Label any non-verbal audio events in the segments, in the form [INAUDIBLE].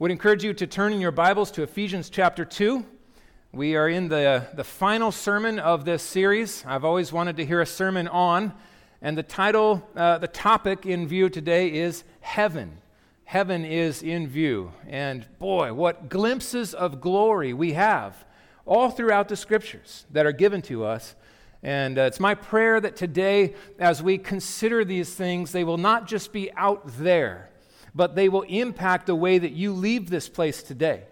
Would encourage you to turn in your Bibles to Ephesians chapter 2. We are in the, the final sermon of this series. I've always wanted to hear a sermon on, and the title, uh, the topic in view today is Heaven. Heaven is in view. And boy, what glimpses of glory we have all throughout the scriptures that are given to us. And uh, it's my prayer that today, as we consider these things, they will not just be out there but they will impact the way that you leave this place today.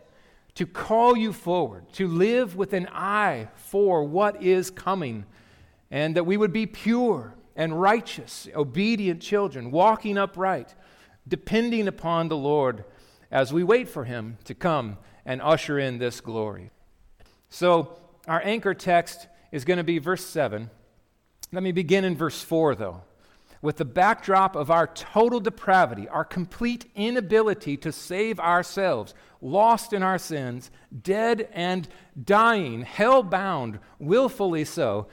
To call you forward, to live with an eye for what is coming, and that we would be pure and righteous, obedient children, walking upright, depending upon the Lord as we wait for Him to come and usher in this glory. So, our anchor text is going to be verse 7. Let me begin in verse 4, though with the backdrop of our total depravity, our complete inability to save ourselves, lost in our sins, dead and dying, hell bound, willfully so,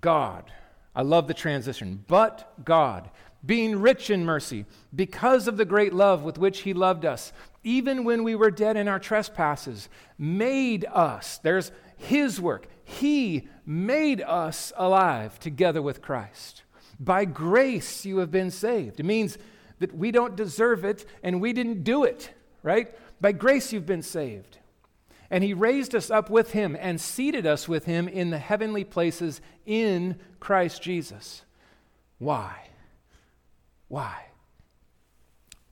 God, I love the transition, but God, being rich in mercy, because of the great love with which He loved us, even when we were dead in our trespasses, made us, there's His work, He made us alive together with Christ by grace you have been saved. It means that we don't deserve it and we didn't do it, right? By grace you've been saved. And he raised us up with him and seated us with him in the heavenly places in Christ Jesus. Why? Why?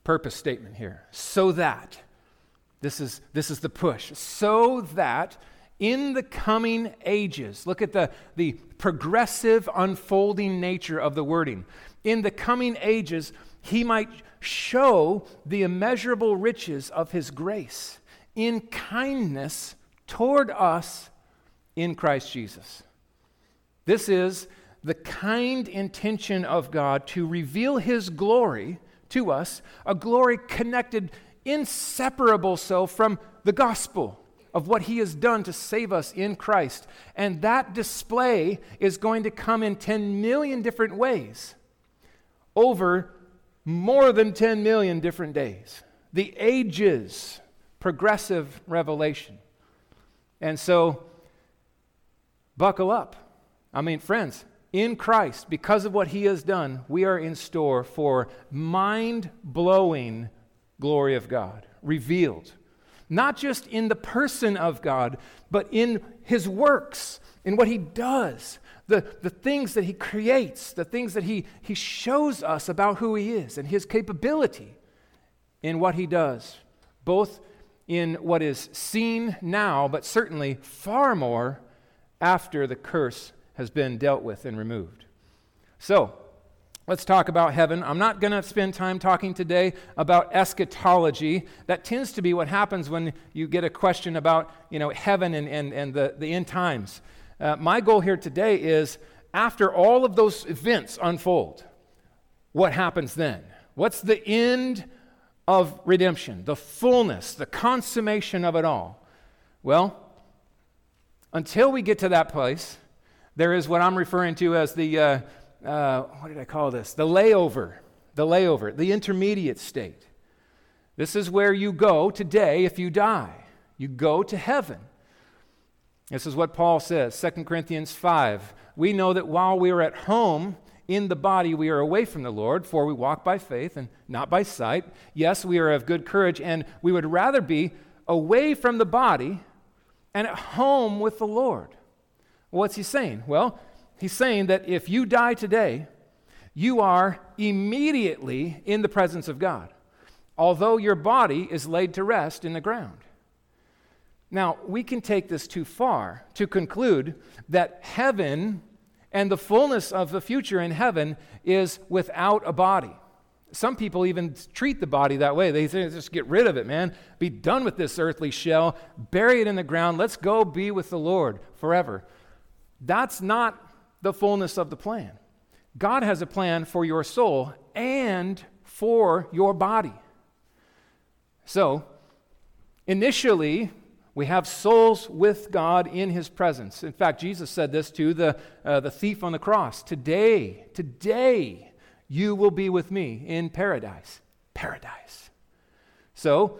Purpose statement here. So that, this is, this is the push, so that in the coming ages, look at the, the progressive unfolding nature of the wording. In the coming ages, he might show the immeasurable riches of his grace in kindness toward us in Christ Jesus. This is the kind intention of God to reveal his glory to us, a glory connected inseparable so from the gospel of what he has done to save us in Christ. And that display is going to come in 10 million different ways over more than 10 million different days. The ages, progressive revelation. And so, buckle up. I mean, friends, in Christ, because of what he has done, we are in store for mind blowing glory of God revealed not just in the person of God, but in his works, in what he does, the, the things that he creates, the things that he, he shows us about who he is and his capability in what he does, both in what is seen now, but certainly far more after the curse has been dealt with and removed. So, Let's talk about heaven. I'm not going to spend time talking today about eschatology. That tends to be what happens when you get a question about you know, heaven and, and, and the, the end times. Uh, my goal here today is after all of those events unfold, what happens then? What's the end of redemption, the fullness, the consummation of it all? Well, until we get to that place, there is what I'm referring to as the. Uh, uh, what did I call this? The layover, the layover, the intermediate state. This is where you go today if you die. You go to heaven. This is what Paul says, 2 Corinthians 5. We know that while we are at home in the body, we are away from the Lord, for we walk by faith and not by sight. Yes, we are of good courage, and we would rather be away from the body and at home with the Lord. What's he saying? Well, He's saying that if you die today, you are immediately in the presence of God, although your body is laid to rest in the ground. Now, we can take this too far to conclude that heaven and the fullness of the future in heaven is without a body. Some people even treat the body that way. They say, just get rid of it, man. Be done with this earthly shell, bury it in the ground. Let's go be with the Lord forever. That's not the fullness of the plan. God has a plan for your soul and for your body. So, initially, we have souls with God in his presence. In fact, Jesus said this to the, uh, the thief on the cross Today, today, you will be with me in paradise. Paradise. So,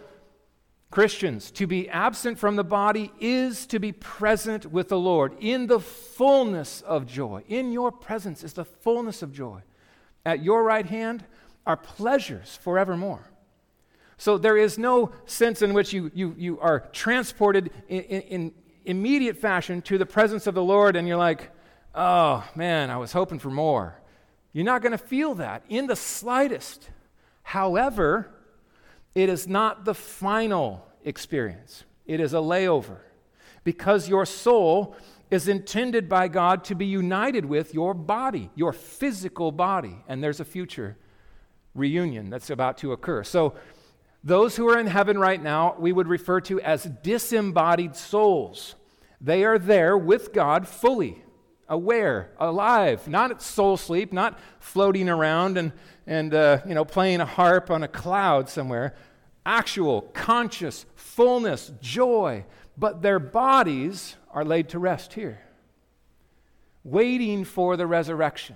Christians, to be absent from the body is to be present with the Lord in the fullness of joy. In your presence is the fullness of joy. At your right hand are pleasures forevermore. So there is no sense in which you, you, you are transported in, in, in immediate fashion to the presence of the Lord and you're like, oh man, I was hoping for more. You're not going to feel that in the slightest. However, it is not the final experience, it is a layover because your soul is intended by God to be united with your body, your physical body, and there's a future reunion that's about to occur. So, those who are in heaven right now, we would refer to as disembodied souls. They are there with God fully, aware, alive, not soul sleep, not floating around and, and uh, you know, playing a harp on a cloud somewhere. Actual, conscious, fullness, joy, but their bodies are laid to rest here, waiting for the resurrection.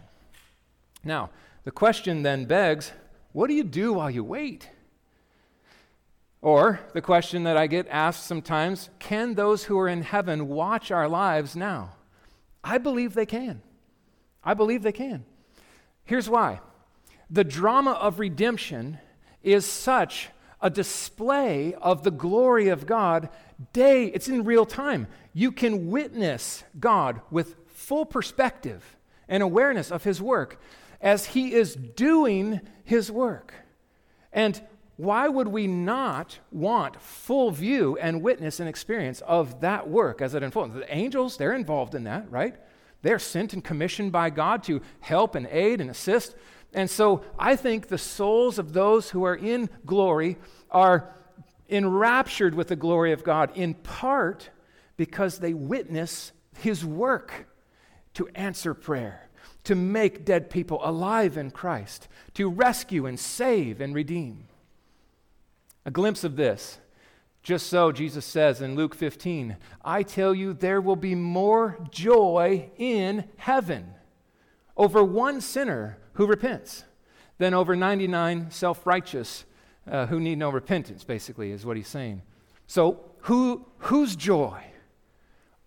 Now, the question then begs what do you do while you wait? Or the question that I get asked sometimes can those who are in heaven watch our lives now? I believe they can. I believe they can. Here's why the drama of redemption is such a display of the glory of God day it's in real time you can witness God with full perspective and awareness of his work as he is doing his work and why would we not want full view and witness and experience of that work as it unfolds? The angels, they're involved in that, right? They're sent and commissioned by God to help and aid and assist. And so I think the souls of those who are in glory are enraptured with the glory of God in part because they witness his work to answer prayer, to make dead people alive in Christ, to rescue and save and redeem. A glimpse of this. Just so, Jesus says in Luke 15, I tell you, there will be more joy in heaven over one sinner who repents than over 99 self righteous uh, who need no repentance, basically, is what he's saying. So, who, whose joy?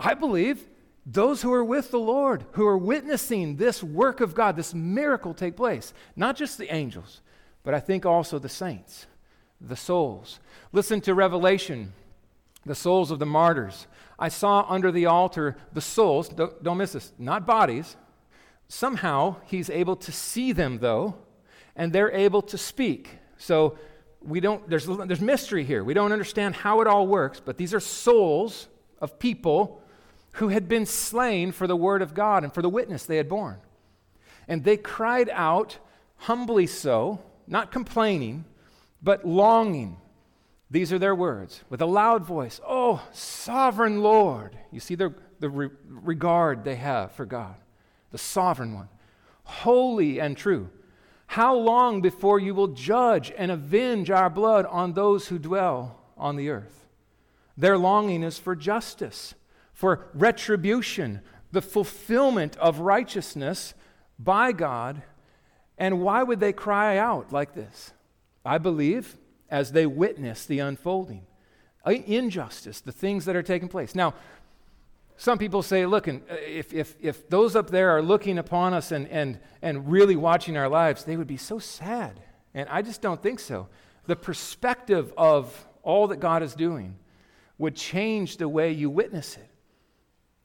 I believe those who are with the Lord, who are witnessing this work of God, this miracle take place. Not just the angels, but I think also the saints the souls. Listen to Revelation, the souls of the martyrs. I saw under the altar the souls, don't, don't miss this, not bodies. Somehow he's able to see them, though, and they're able to speak. So we don't, there's, there's mystery here. We don't understand how it all works, but these are souls of people who had been slain for the word of God and for the witness they had borne. And they cried out, humbly so, not complaining, but longing. These are their words with a loud voice Oh, sovereign Lord. You see the, the re- regard they have for God, the sovereign one, holy and true. How long before you will judge and avenge our blood on those who dwell on the earth? Their longing is for justice, for retribution, the fulfillment of righteousness by God. And why would they cry out like this? I believe, as they witness the unfolding injustice, the things that are taking place. Now, some people say, look, uh, if, if, if those up there are looking upon us and, and, and really watching our lives, they would be so sad. And I just don't think so. The perspective of all that God is doing would change the way you witness it.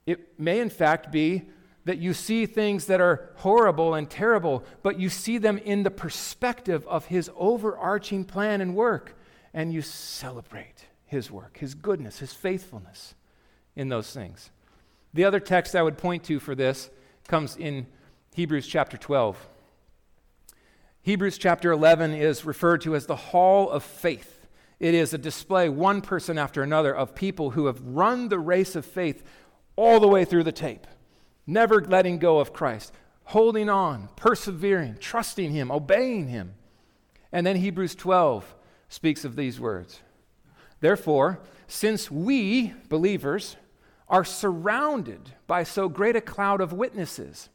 It may, in fact, be that you see things that are horrible and terrible, but you see them in the perspective of His overarching plan and work, and you celebrate His work, His goodness, His faithfulness in those things. The other text I would point to for this comes in Hebrews chapter 12. Hebrews chapter 11 is referred to as the hall of faith. It is a display, one person after another, of people who have run the race of faith all the way through the tape never letting go of Christ, holding on, persevering, trusting Him, obeying Him. And then Hebrews 12 speaks of these words. Therefore, since we, believers, are surrounded by so great a cloud of witnesses,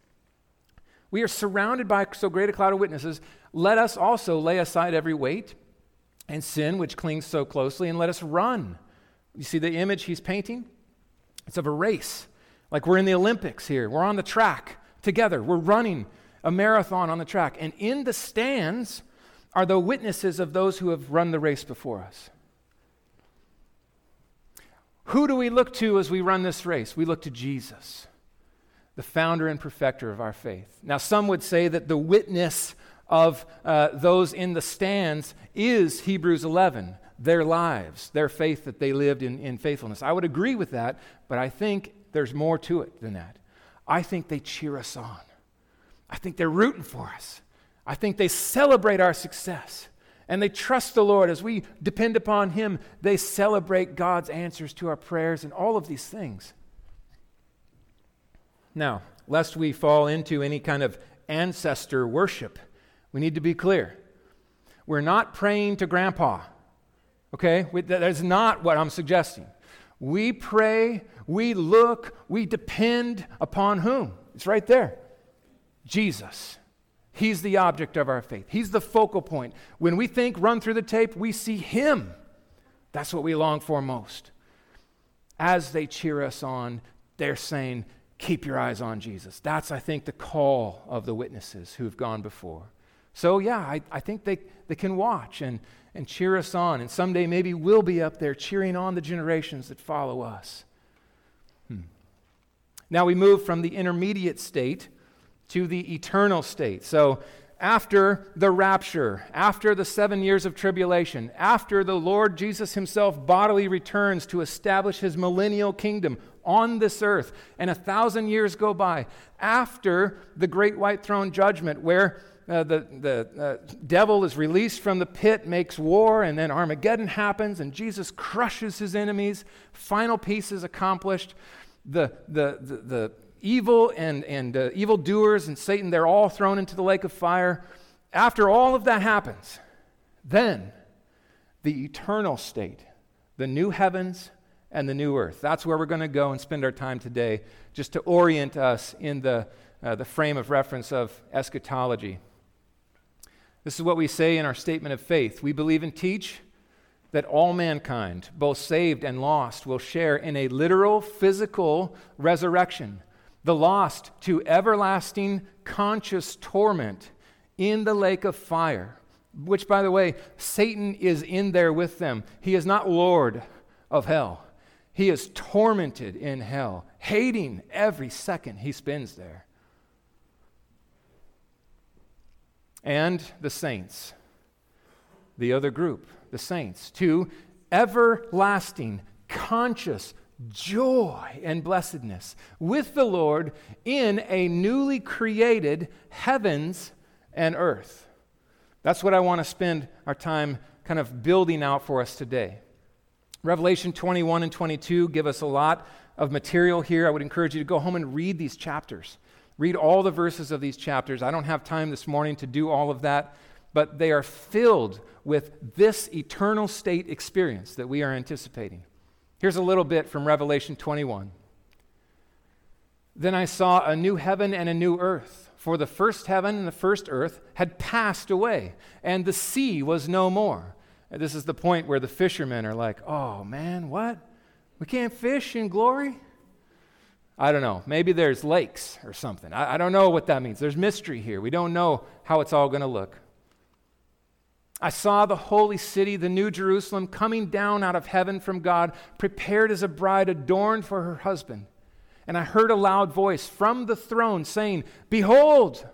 we are surrounded by so great a cloud of witnesses, let us also lay aside every weight and sin, which clings so closely, and let us run. You see the image he's painting? It's of a race. Like we're in the Olympics here. We're on the track together. We're running a marathon on the track. And in the stands are the witnesses of those who have run the race before us. Who do we look to as we run this race? We look to Jesus, the founder and perfecter of our faith. Now, some would say that the witness of uh, those in the stands is Hebrews 11, their lives, their faith that they lived in, in faithfulness. I would agree with that, but I think there's more to it than that. I think they cheer us on. I think they're rooting for us. I think they celebrate our success. And they trust the Lord as we depend upon Him. They celebrate God's answers to our prayers and all of these things. Now, lest we fall into any kind of ancestor worship, we need to be clear. We're not praying to grandpa, okay? That is not what I'm suggesting. We pray, we look, we depend upon whom? It's right there Jesus. He's the object of our faith. He's the focal point. When we think, run through the tape, we see Him. That's what we long for most. As they cheer us on, they're saying, keep your eyes on Jesus. That's, I think, the call of the witnesses who've gone before. So, yeah, I, I think they, they can watch and, and cheer us on. And someday maybe we'll be up there cheering on the generations that follow us. Now we move from the intermediate state to the eternal state. So, after the rapture, after the seven years of tribulation, after the Lord Jesus himself bodily returns to establish his millennial kingdom on this earth, and a thousand years go by, after the great white throne judgment, where uh, the, the uh, devil is released from the pit, makes war, and then Armageddon happens, and Jesus crushes his enemies. Final peace is accomplished. The, the, the, the evil and, and uh, evil doers and Satan, they're all thrown into the lake of fire. After all of that happens, then the eternal state, the new heavens and the new earth. That's where we're going to go and spend our time today, just to orient us in the, uh, the frame of reference of eschatology. This is what we say in our statement of faith. We believe and teach that all mankind, both saved and lost, will share in a literal, physical resurrection the lost to everlasting conscious torment in the lake of fire, which, by the way, Satan is in there with them. He is not Lord of hell, he is tormented in hell, hating every second he spends there. And the saints, the other group, the saints, to everlasting conscious joy and blessedness with the Lord in a newly created heavens and earth. That's what I want to spend our time kind of building out for us today. Revelation 21 and 22 give us a lot of material here. I would encourage you to go home and read these chapters. Read all the verses of these chapters. I don't have time this morning to do all of that, but they are filled with this eternal state experience that we are anticipating. Here's a little bit from Revelation 21. Then I saw a new heaven and a new earth, for the first heaven and the first earth had passed away, and the sea was no more. This is the point where the fishermen are like, oh man, what? We can't fish in glory? I don't know. Maybe there's lakes or something. I, I don't know what that means. There's mystery here. We don't know how it's all going to look. I saw the holy city, the new Jerusalem, coming down out of heaven from God, prepared as a bride adorned for her husband. And I heard a loud voice from the throne saying, Behold,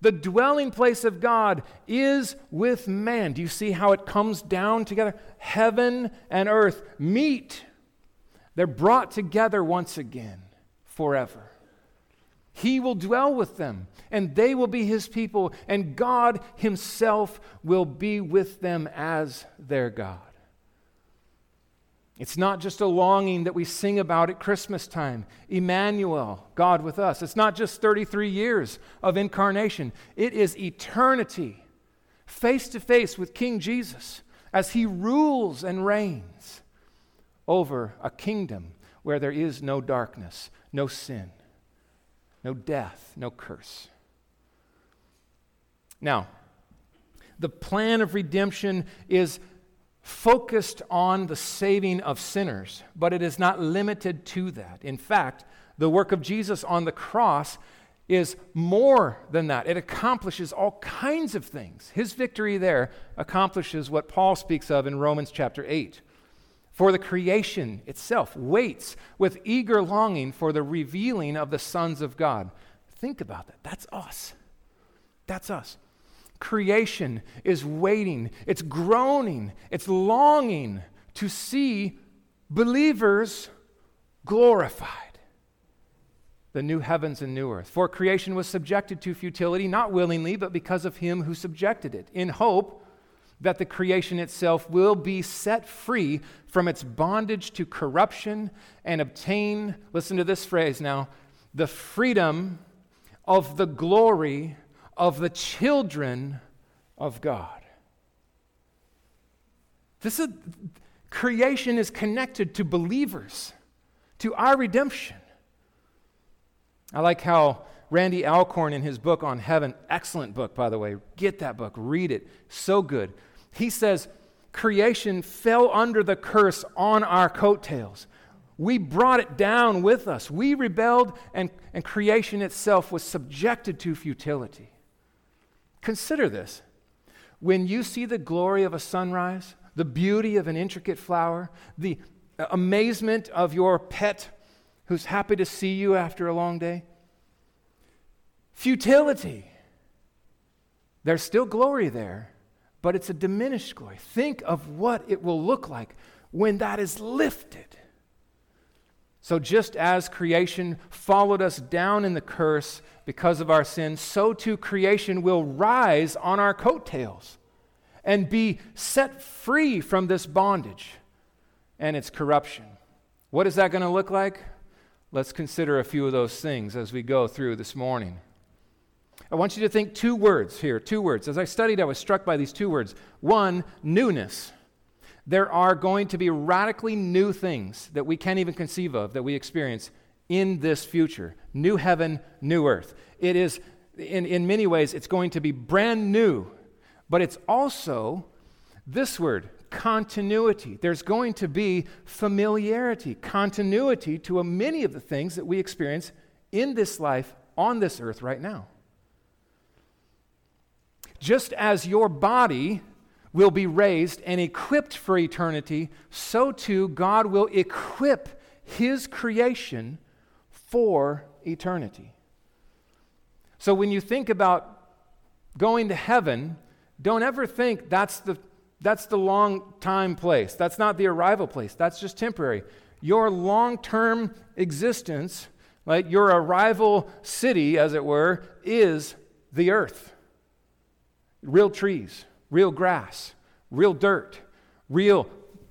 the dwelling place of God is with man. Do you see how it comes down together? Heaven and earth meet. They're brought together once again forever. He will dwell with them, and they will be his people, and God himself will be with them as their God. It's not just a longing that we sing about at Christmas time. Emmanuel, God with us. It's not just 33 years of incarnation, it is eternity, face to face with King Jesus as he rules and reigns over a kingdom where there is no darkness, no sin no death, no curse. Now, the plan of redemption is focused on the saving of sinners, but it is not limited to that. In fact, the work of Jesus on the cross is more than that. It accomplishes all kinds of things. His victory there accomplishes what Paul speaks of in Romans chapter 8. For the creation itself waits with eager longing for the revealing of the sons of God. Think about that. That's us. That's us. Creation is waiting, it's groaning, it's longing to see believers glorified the new heavens and new earth. For creation was subjected to futility, not willingly, but because of him who subjected it, in hope that the creation itself will be set free from its bondage to corruption and obtain, listen to this phrase now, the freedom of the glory of the children of God. This is, creation is connected to believers, to our redemption. I like how Randy Alcorn, in his book on heaven, excellent book, by the way, get that book, read it, so good. He says, Creation fell under the curse on our coattails. We brought it down with us. We rebelled, and, and creation itself was subjected to futility. Consider this. When you see the glory of a sunrise, the beauty of an intricate flower, the uh, amazement of your pet who's happy to see you after a long day? Futility. There's still glory there, but it's a diminished glory. Think of what it will look like when that is lifted. So, just as creation followed us down in the curse because of our sin, so too creation will rise on our coattails and be set free from this bondage and its corruption. What is that going to look like? Let's consider a few of those things as we go through this morning. I want you to think two words here, two words. As I studied, I was struck by these two words. One, newness. There are going to be radically new things that we can't even conceive of that we experience in this future new heaven, new earth. It is, in, in many ways, it's going to be brand new, but it's also this word, continuity. There's going to be familiarity, continuity to many of the things that we experience in this life on this earth right now. Just as your body will be raised and equipped for eternity, so too God will equip his creation for eternity. So when you think about going to heaven, don't ever think that's the that's the long time place. That's not the arrival place. That's just temporary. Your long term existence, like your arrival city, as it were, is the earth. Real trees, real grass, real dirt, real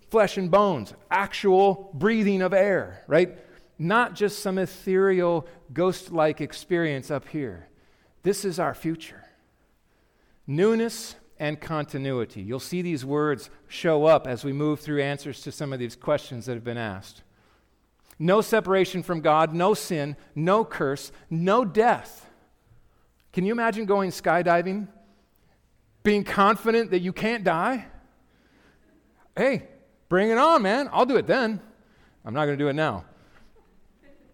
flesh and bones, actual breathing of air, right? Not just some ethereal, ghost like experience up here. This is our future. Newness and continuity. You'll see these words show up as we move through answers to some of these questions that have been asked. No separation from God, no sin, no curse, no death. Can you imagine going skydiving? Being confident that you can't die? Hey, bring it on, man. I'll do it then. I'm not going to do it now.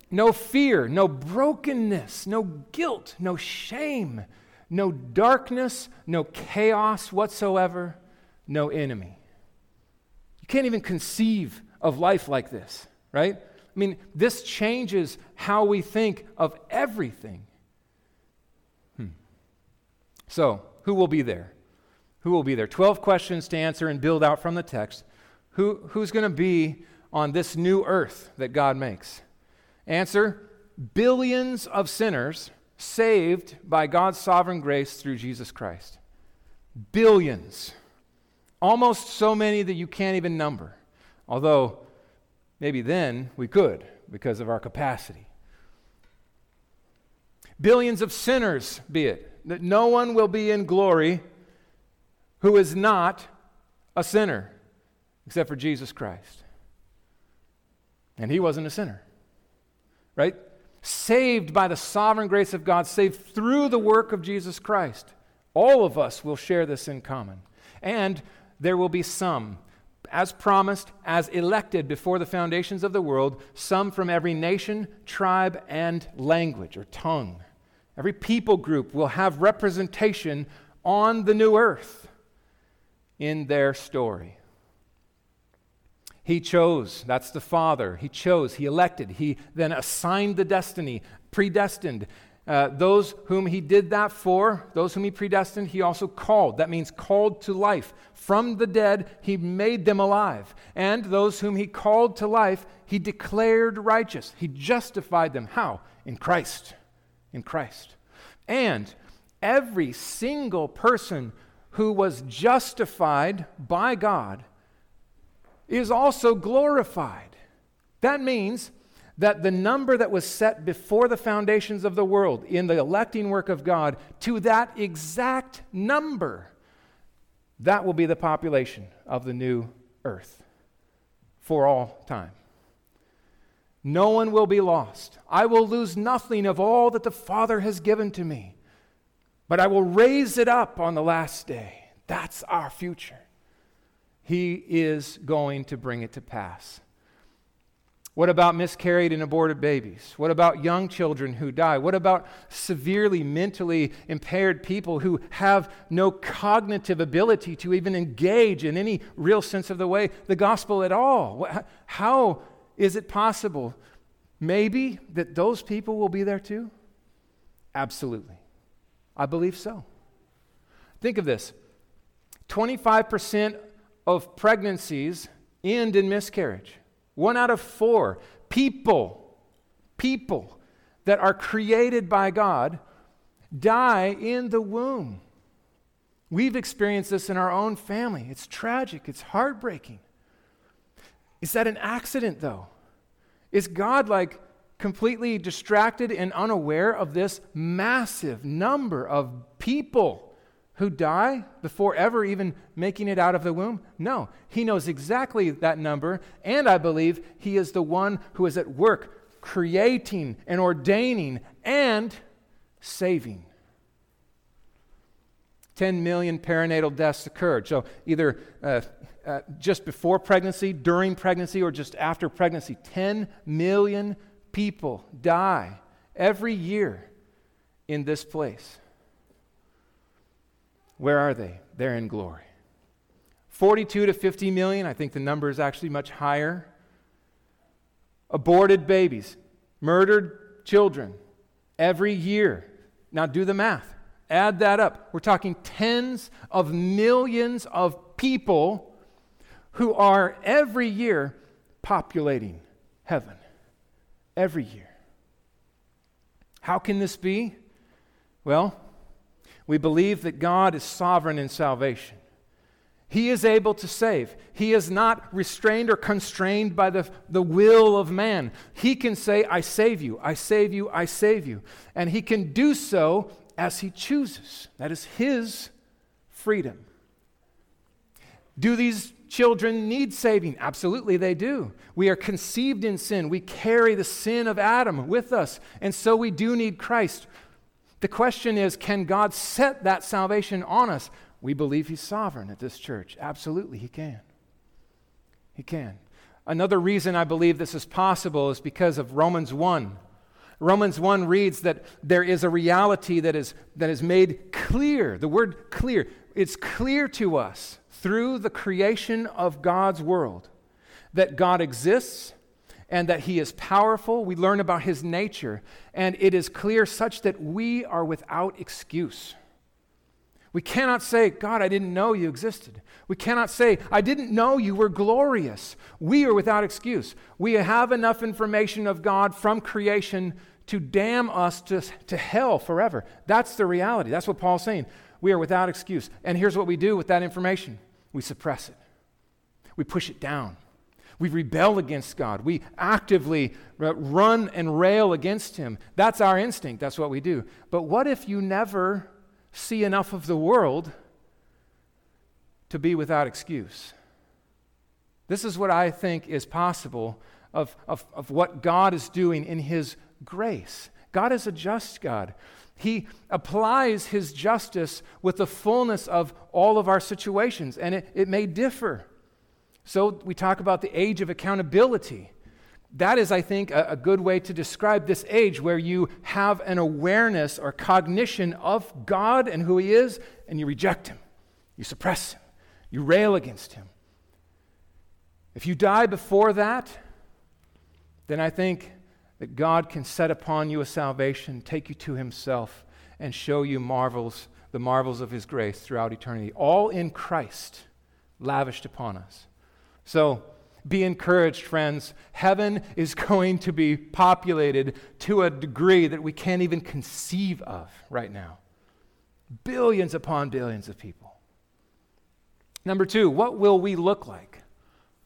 No fear, no brokenness, no guilt, no shame, no darkness, no chaos whatsoever, no enemy. You can't even conceive of life like this, right? I mean, this changes how we think of everything. Hmm. So, who will be there? Who will be there? 12 questions to answer and build out from the text. Who, who's going to be on this new earth that God makes? Answer billions of sinners saved by God's sovereign grace through Jesus Christ. Billions. Almost so many that you can't even number. Although, maybe then we could because of our capacity. Billions of sinners, be it, that no one will be in glory who is not a sinner except for Jesus Christ. And he wasn't a sinner, right? saved by the sovereign grace of God, saved through the work of Jesus Christ. All of us will share this in common. And there will be some, as promised, as elected before the foundations of the world, some from every nation, tribe, and language or tongue. Every people group will have representation on the new earth in their story. He chose, that's the Father. He chose, He elected, He then assigned the destiny, predestined. Uh, those whom He did that for, those whom He predestined, He also called. That means called to life. From the dead, He made them alive. And those whom He called to life, He declared righteous. He justified them. How? In Christ. In Christ. And every single person who was justified by God is also glorified. That means that the number that was set before the foundations of the world in the electing work of God, to that exact number, that will be the population of the new earth for all time. No one will be lost. I will lose nothing of all that the Father has given to me, but I will raise it up on the last day. That's our future. He is going to bring it to pass. What about miscarried and aborted babies? What about young children who die? What about severely mentally impaired people who have no cognitive ability to even engage in any real sense of the way the gospel at all? How is it possible? Maybe that those people will be there too? Absolutely. I believe so. Think of this 25% of pregnancies end in miscarriage. One out of four people, people that are created by God, die in the womb. We've experienced this in our own family. It's tragic, it's heartbreaking. Is that an accident, though? Is God like completely distracted and unaware of this massive number of people who die before ever even making it out of the womb? No. He knows exactly that number, and I believe he is the one who is at work creating and ordaining and saving. 10 million perinatal deaths occurred. So, either uh, uh, just before pregnancy, during pregnancy, or just after pregnancy, 10 million people die every year in this place. Where are they? They're in glory. 42 to 50 million, I think the number is actually much higher. Aborted babies, murdered children every year. Now do the math. Add that up. We're talking tens of millions of people who are every year populating heaven. Every year. How can this be? Well, we believe that God is sovereign in salvation. He is able to save. He is not restrained or constrained by the, the will of man. He can say, I save you, I save you, I save you. And he can do so as he chooses. That is his freedom. Do these children need saving? Absolutely, they do. We are conceived in sin. We carry the sin of Adam with us. And so we do need Christ. The question is can God set that salvation on us? We believe He's sovereign at this church. Absolutely, He can. He can. Another reason I believe this is possible is because of Romans 1. Romans 1 reads that there is a reality that is, that is made clear. The word clear, it's clear to us through the creation of God's world that God exists and that he is powerful. We learn about his nature, and it is clear such that we are without excuse. We cannot say, God, I didn't know you existed. We cannot say, I didn't know you were glorious. We are without excuse. We have enough information of God from creation to damn us to, to hell forever. That's the reality. That's what Paul's saying. We are without excuse. And here's what we do with that information we suppress it, we push it down. We rebel against God. We actively uh, run and rail against Him. That's our instinct. That's what we do. But what if you never see enough of the world to be without excuse? This is what I think is possible of, of, of what God is doing in His grace. God is a just God. He applies His justice with the fullness of all of our situations, and it, it may differ. So we talk about the age of accountability. That is, I think, a, a, good way to describe this age where you have an awareness or cognition of God and who He is, and you reject Him, you suppress Him, you rail against Him. If you die before that, then I think that God can set upon you a salvation, take you to Himself, and show you marvels, the marvels of His grace throughout eternity, all in Christ, lavished upon us. So, be encouraged, friends. Heaven is [LAUGHS] going to be populated to a degree that we can't even conceive of right now. Billions upon billions of people. Number two, what will we look like?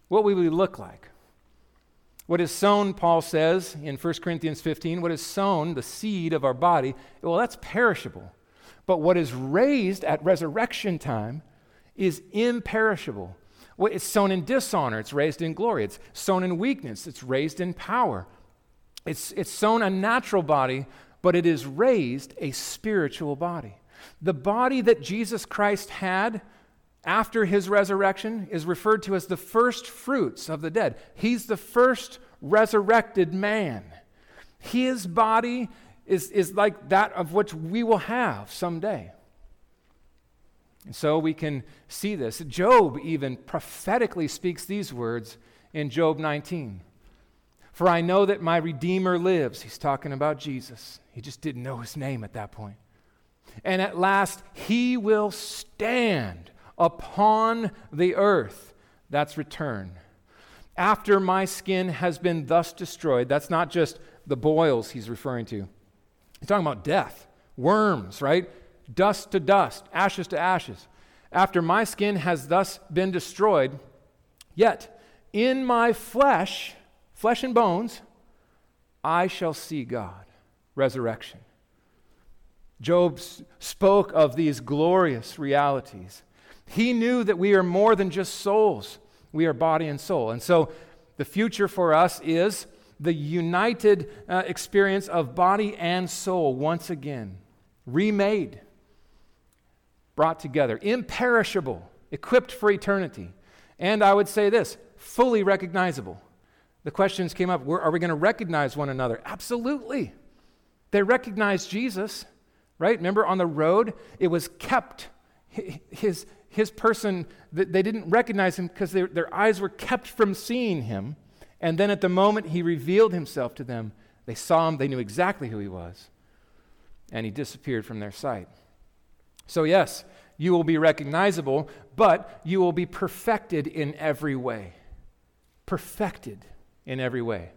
What will we look like? What is sown, Paul says in 1 Corinthians 15, what is sown, the seed of our body, well, that's perishable. But what is raised at resurrection time is imperishable. It's sown in dishonor, it's raised in glory. It's sown in weakness, it's raised in power. It's, it's sown a natural body, but it is raised a spiritual body. The body that Jesus Christ had after his resurrection is referred to as the first fruits of the dead. He's the first resurrected man. His body is, is like that of which we will have someday. And so we can see this. Job even prophetically speaks these words in Job 19. For I know that my Redeemer lives. He's talking about Jesus. He just didn't know his name at that point. And at last, he will stand upon the earth. That's return. After my skin has been thus destroyed, that's not just the boils he's referring to. He's talking about death, worms, right? Dust to dust, ashes to ashes. After my skin has thus been destroyed, yet in my flesh, flesh and bones, I shall see God. Resurrection. Job spoke of these glorious realities. He knew that we are more than just souls, we are body and soul. And so the future for us is the united uh, experience of body and soul once again, remade, brought together, imperishable, equipped for eternity. And I would say this fully recognizable. The questions came up are we going to recognize one another? Absolutely. They recognized Jesus, right? Remember on the road, it was kept. His, his person, they didn't recognize him because their eyes were kept from seeing him. And then at the moment he revealed himself to them, they saw him, they knew exactly who he was, and he disappeared from their sight. So, yes, you will be recognizable, but you will be perfected in every way. Perfected in every way.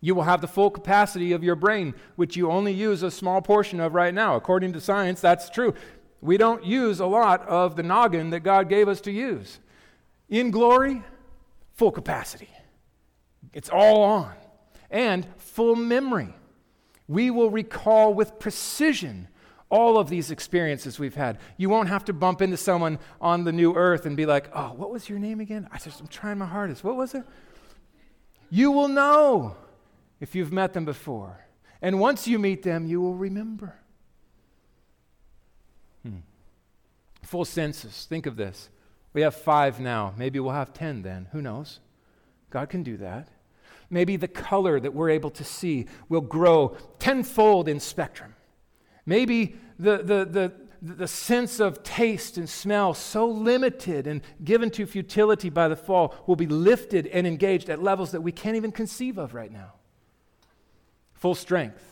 You will have the full capacity of your brain, which you only use a small portion of right now. According to science, that's true. We don't use a lot of the noggin that God gave us to use. In glory, full capacity. It's all on. And full memory. We will recall with precision all of these experiences we've had. You won't have to bump into someone on the new earth and be like, oh, what was your name again? I just, I'm trying my hardest. What was it? You will know if you've met them before. And once you meet them, you will remember. Hmm. Full census. Think of this. We have five now. Maybe we'll have ten then. Who knows? God can do that. Maybe the color that we're able to see will grow tenfold in spectrum. Maybe the, the, the, the sense of taste and smell, so limited and given to futility by the fall, will be lifted and engaged at levels that we can't even conceive of right now. Full strength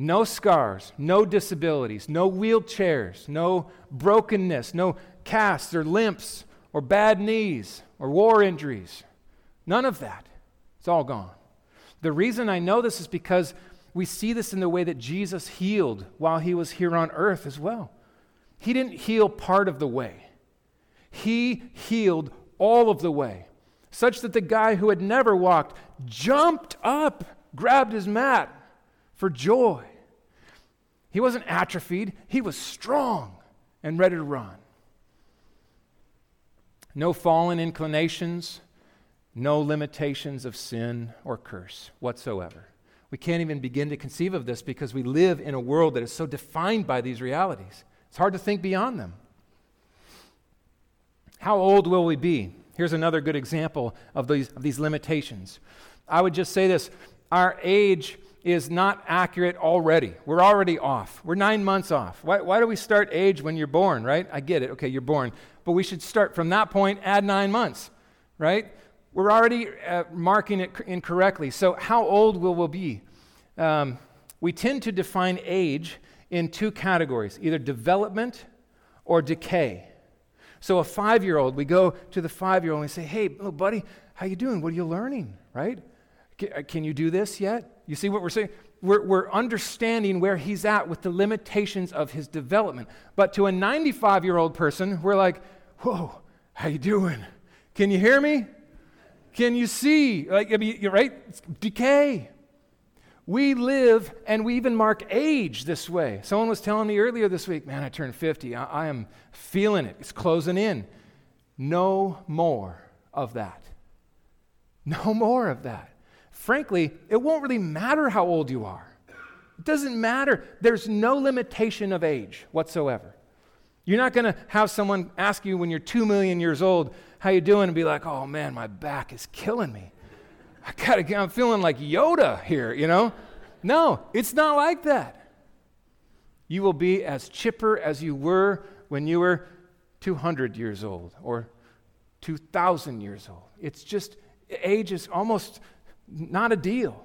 no scars, no disabilities, no wheelchairs, no brokenness, no casts or limps or bad knees or war injuries. None of that. It's all gone. The reason I know this is because we see this in the way that Jesus healed while he was here on earth as well. He didn't heal part of the way, he healed all of the way, such that the guy who had never walked jumped up, grabbed his mat, for joy. He wasn't atrophied, he was strong and ready to run. No fallen inclinations, no limitations of sin or curse whatsoever. We can't even begin to conceive of this because we live in a world that is so defined by these realities. It's hard to think beyond them. How old will we be? Here's another good example of these, of these limitations. I would just say this our age is not accurate already. We're already off. We're nine months off. Why, why do we start age when you're born, right? I get it. Okay, you're born. But we should start from that point, add nine months, right? We're already uh, marking it incorrectly. So, how old will we be? Um, we tend to define age in two categories either development or decay. So, a five year old, we go to the five year old and we say, Hey, little buddy, how you doing? What are you learning, right? Uh, can you do this yet? You see what we're saying? We're, we're understanding where he's at with the limitations of his development. But to a 95 year old person, we're like, whoa, how you doing? Can you hear me? Can you see? Like, I mean, right? It's decay. We live and we even mark age this way. Someone was telling me earlier this week, man, I turned 50. I, I am feeling it. It's closing in. No more of that. No more of that frankly, it won't really matter how old you are. It doesn't matter. There's no limitation of age whatsoever. You're not going to have someone ask you when you're 2 million years old, how you doing and be like, "Oh man, my back is killing me. I got to I'm feeling like Yoda here, you know?" No, it's not like that. You will be as chipper as you were when you were 200 years old or 2,000 years old. It's just, age is almost not a deal.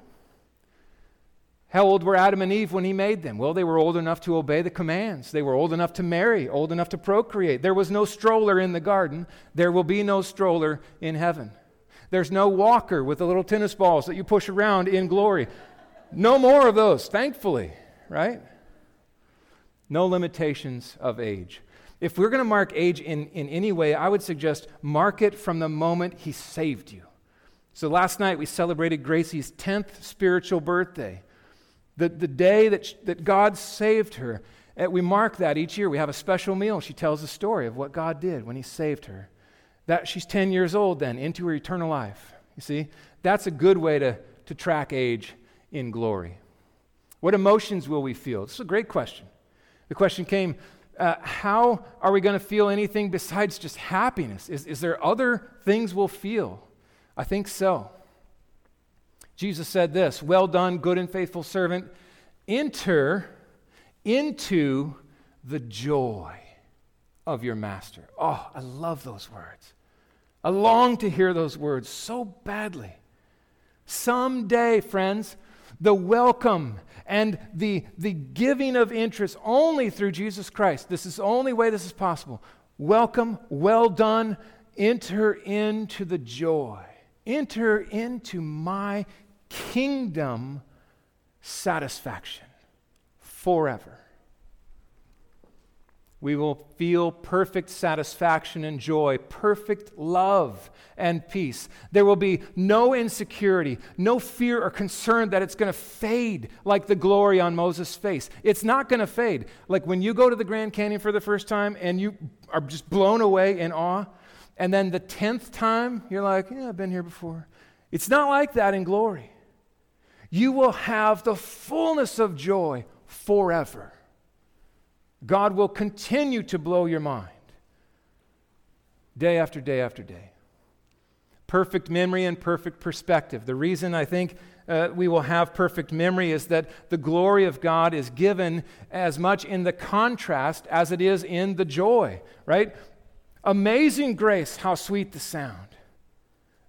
How old were Adam and Eve when he made them? Well, they were old enough to obey the commands. They were old enough to marry, old enough to procreate. There was no stroller in the garden. There will be no stroller in heaven. There's no walker with the little tennis balls that you push around in glory. No more of those, thankfully, right? No limitations of age. If we're going to mark age in, in any way, I would suggest mark it from the moment he saved you. So last night we celebrated Gracie's 10th spiritual birthday, the, the day that, she, that God saved her. And we mark that each year. We have a special meal. She tells a story of what God did when He saved her. That she's 10 years old then, into her eternal life. You see, that's a good way to, to track age in glory. What emotions will we feel? This is a great question. The question came uh, how are we going to feel anything besides just happiness? Is, is there other things we'll feel? I think so. Jesus said this Well done, good and faithful servant. Enter into the joy of your master. Oh, I love those words. I long to hear those words so badly. Someday, friends, the welcome and the, the giving of interest only through Jesus Christ. This is the only way this is possible. Welcome, well done, enter into the joy enter into my kingdom satisfaction forever. We will feel perfect satisfaction and joy, perfect love and peace. There will be no insecurity, no fear or concern that it's going to fade like the glory on Moses' face. It's not going to fade. Like when you go to the Grand Canyon for the first time and you are just blown away in awe, and then the tenth time, you're like, yeah, I've been here before. It's not like that in glory. You will have the fullness of joy forever. God will continue to blow your mind day after day after day. Perfect memory and perfect perspective. The reason I think uh, we will have perfect memory is that the glory of God is given as much in the contrast as it is in the joy, right? Amazing grace, how sweet the sound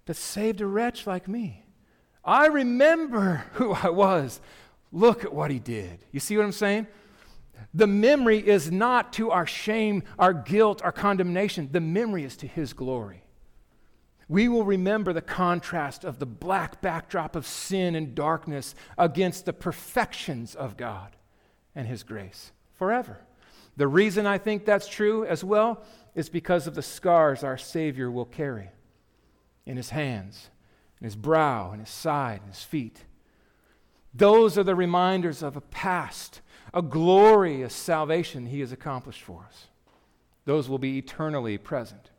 that saved a wretch like me. I remember [LAUGHS] who I was. Look at what he did. You see what I'm saying? The memory is not to our shame, our guilt, our condemnation. The memory is to his glory. We will remember the contrast of the black backdrop of sin and darkness against the perfections of God and his grace forever. The reason I think that's true as well is because of the scars our Savior will carry in his hands, in his brow, in his side, in his feet. Those are the reminders of a past, a glorious salvation he has accomplished for us. Those will be eternally present.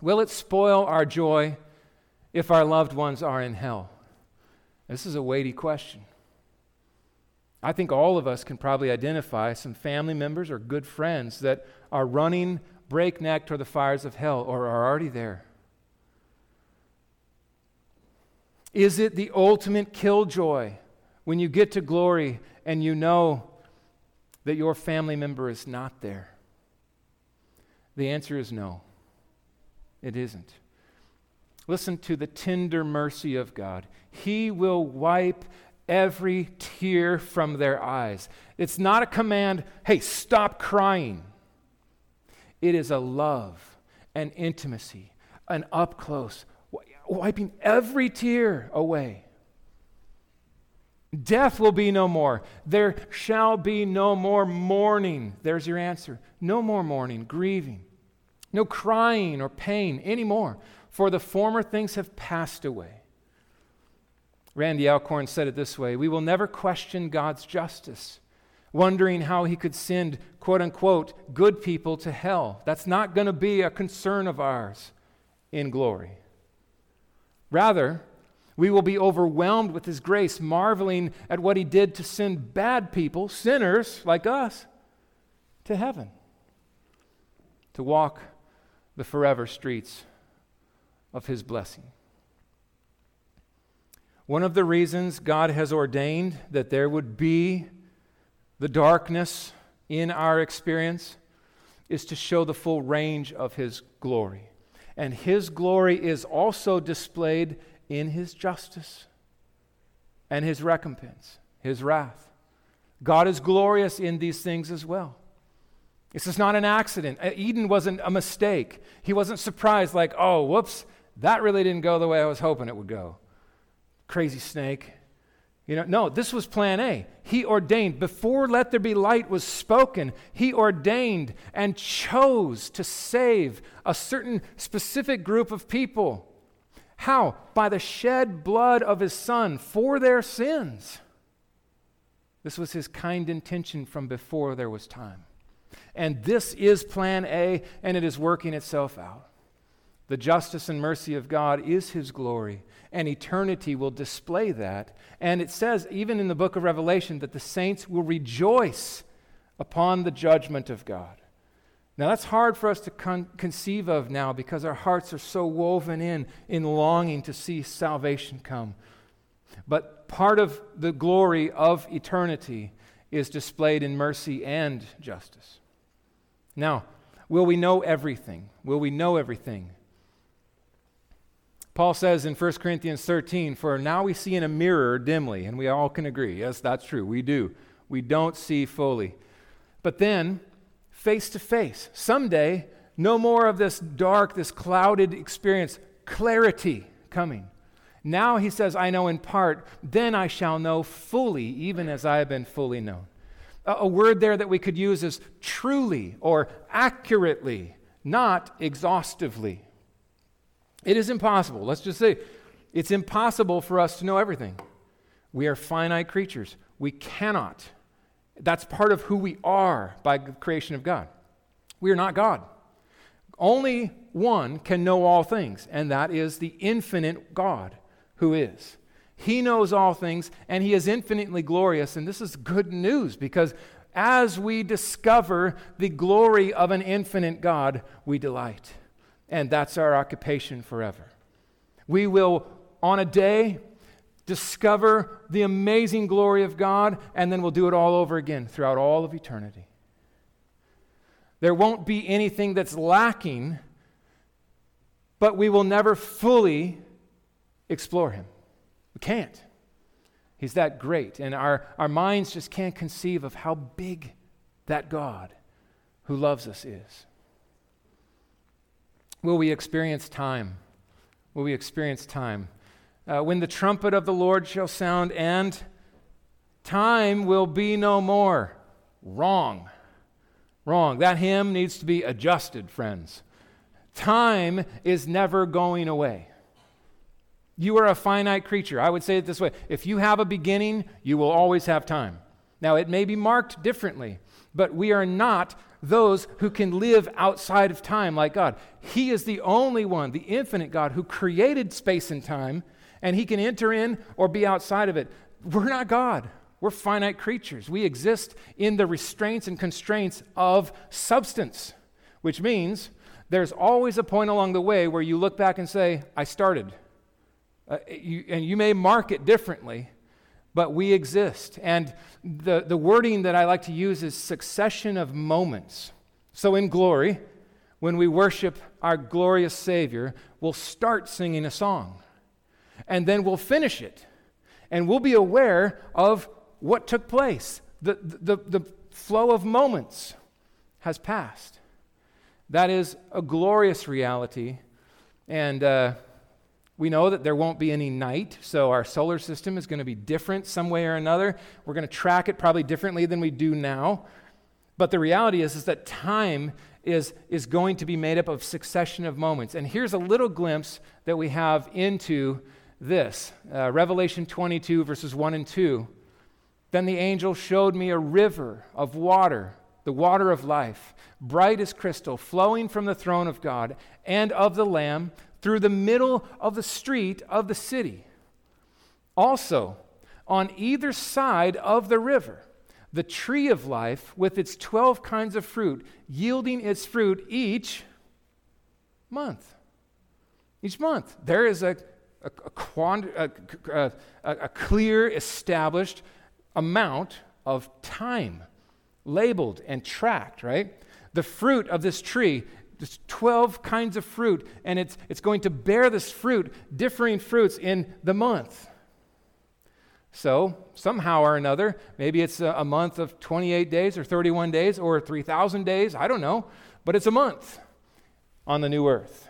Will it spoil our joy if our loved ones are in hell? This is a weighty question. I think all of us can probably identify some family members or good friends that are running breakneck toward the fires of hell or are already there. Is it the ultimate killjoy when you get to glory and you know that your family member is not there? The answer is no, it isn't. Listen to the tender mercy of God. He will wipe every tear from their eyes. It's not a command, hey, stop crying. It is a love, an intimacy, an up close, wiping every tear away. Death will be no more. There shall be no more mourning. There's your answer. No more mourning, grieving, no crying or pain anymore, for the former things have passed away. Randy Alcorn said it this way We will never question God's justice, wondering how he could send, quote unquote, good people to hell. That's not going to be a concern of ours in glory. Rather, we will be overwhelmed with his grace, marveling at what he did to send bad people, sinners like us, to heaven, to walk the forever streets of his blessing. One of the reasons God has ordained that there would be the darkness in our experience is to show the full range of His glory. And His glory is also displayed in His justice and His recompense, His wrath. God is glorious in these things as well. This is not an accident. Uh, Eden wasn't a mistake. He wasn't surprised, like, oh, whoops, that really didn't go the way I was hoping it would go crazy snake. You know, no, this was plan A. He ordained, before let there be light was spoken, he ordained and chose to save a certain specific group of people. How? By the shed blood of his son for their sins. This was his kind intention from before there was time. And this is plan A, and it is working itself out. The justice and mercy of God is his glory and eternity will display that. And it says, even in the book of Revelation, that the saints will rejoice upon the judgment of God. Now, that's hard for us to con- conceive of now because our hearts are so woven in in longing to see salvation come. But part of the glory of eternity is displayed in mercy and justice. Now, will we know everything? Will we know everything? Paul says in 1 Corinthians 13, For now we see in a mirror dimly, and we all can agree. Yes, that's true. We do. We don't see fully. But then, face to face, someday, no more of this dark, this clouded experience, clarity coming. Now he says, I know in part, then I shall know fully, even as I have been fully known. A, a word there that we could use is truly or accurately, not exhaustively. It is impossible. Let's just say it's impossible for us to know everything. We are finite creatures. We cannot. That's part of who we are by the creation of God. We are not God. Only one can know all things, and that is the infinite God who is. He knows all things, and He is infinitely glorious. And this is good news because as we discover the glory of an infinite God, we delight and that's our occupation forever. We will, on a day, discover the amazing glory of God, and then we'll do it all over again throughout all of eternity. There won't be anything that's lacking, but we will never fully explore Him. We can't. He's that great, and our, our minds just can't conceive of how big that God who loves us is. Will we experience time? Will we experience time? Uh, when the trumpet of the Lord shall sound, and time will be no more. Wrong. Wrong. That hymn needs to be adjusted, friends. Time is never going away. You are a finite creature. I would say it this way if you have a beginning, you will always have time. Now, it may be marked differently, but we are not those who can live outside of time like God. He is the only one, the infinite God, who created space and time, and He can enter in or be outside of it. We're not God. We're finite creatures. We exist in the restraints and constraints of substance, which means there's always a point along the way where you look back and say, I started, uh, you, and you may mark it differently, but we exist. And the, the wording that I like to use is succession of moments. So in glory, when we worship our glorious Savior, we'll start singing a song. And then we'll finish it. And we'll be aware of what took place. The, the, the flow of moments has passed. That is a glorious reality. And uh, we know that there won't be any night, so our solar system is going to be different some way or another. We're going to track it probably differently than we do now. But the reality is, is that time is, is going to be made up of succession of moments. And here's a little glimpse that we have into this uh, Revelation 22, verses 1 and 2. Then the angel showed me a river of water, the water of life, bright as crystal, flowing from the throne of God and of the Lamb through the middle of the street of the city. Also, on either side of the river, the tree of life with its 12 kinds of fruit, yielding its fruit each month. Each month. There is a, a, a, a, a clear, established amount of time labeled and tracked, right? The fruit of this tree there's 12 kinds of fruit, and it's, it's going to bear this fruit, differing fruits in the month. So, somehow or another, maybe it's a, a month of 28 days or 31 days or 3,000 days, I don't know, but it's a month on the new earth.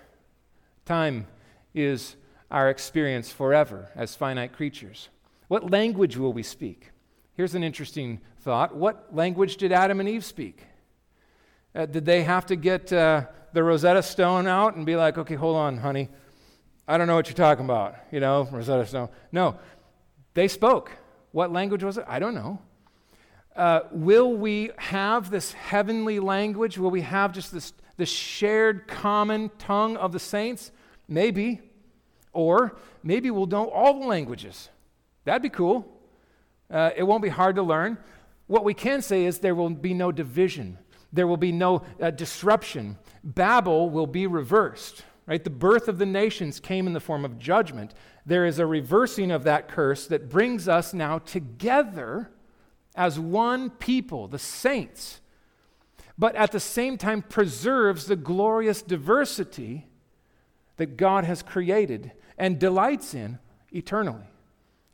Time is our experience forever as finite creatures. What language will we speak? Here's an interesting thought. What language did Adam and Eve speak? Uh, did they have to get uh, the Rosetta Stone out and be like, okay, hold on, honey. I don't know what you're talking about, you know, Rosetta Stone. No, they spoke. What language was it? I don't know. Uh, will we have this heavenly language? Will we have just this, this shared common tongue of the saints? Maybe. Or maybe we'll know all the languages. That'd be cool. Uh, it won't be hard to learn. What we can say is there will be no division, there will be no uh, disruption. Babel will be reversed. Right? The birth of the nations came in the form of judgment. There is a reversing of that curse that brings us now together as one people, the saints, but at the same time preserves the glorious diversity that God has created and delights in eternally.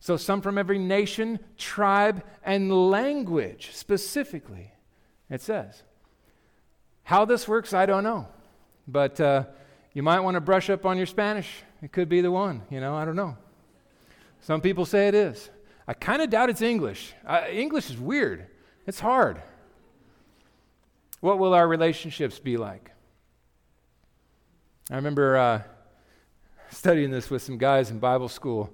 So, some from every nation, tribe, and language specifically, it says. How this works, I don't know. But uh, you might want to brush up on your Spanish. It could be the one, you know, I don't know. Some people say it is. I kind of doubt it's English. Uh, English is weird, it's hard. What will our relationships be like? I remember uh, studying this with some guys in Bible school.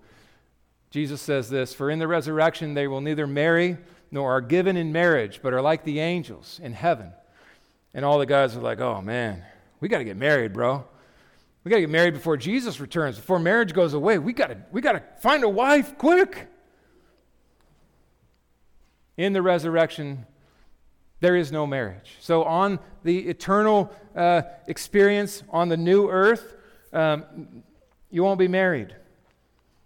Jesus says this For in the resurrection they will neither marry nor are given in marriage, but are like the angels in heaven. And all the guys are like, oh man, we got to get married, bro. We got to get married before Jesus returns, before marriage goes away. We got to we got to find a wife quick. In the resurrection, there is no marriage. So, on the eternal uh, experience on the new earth, um, you won't be married.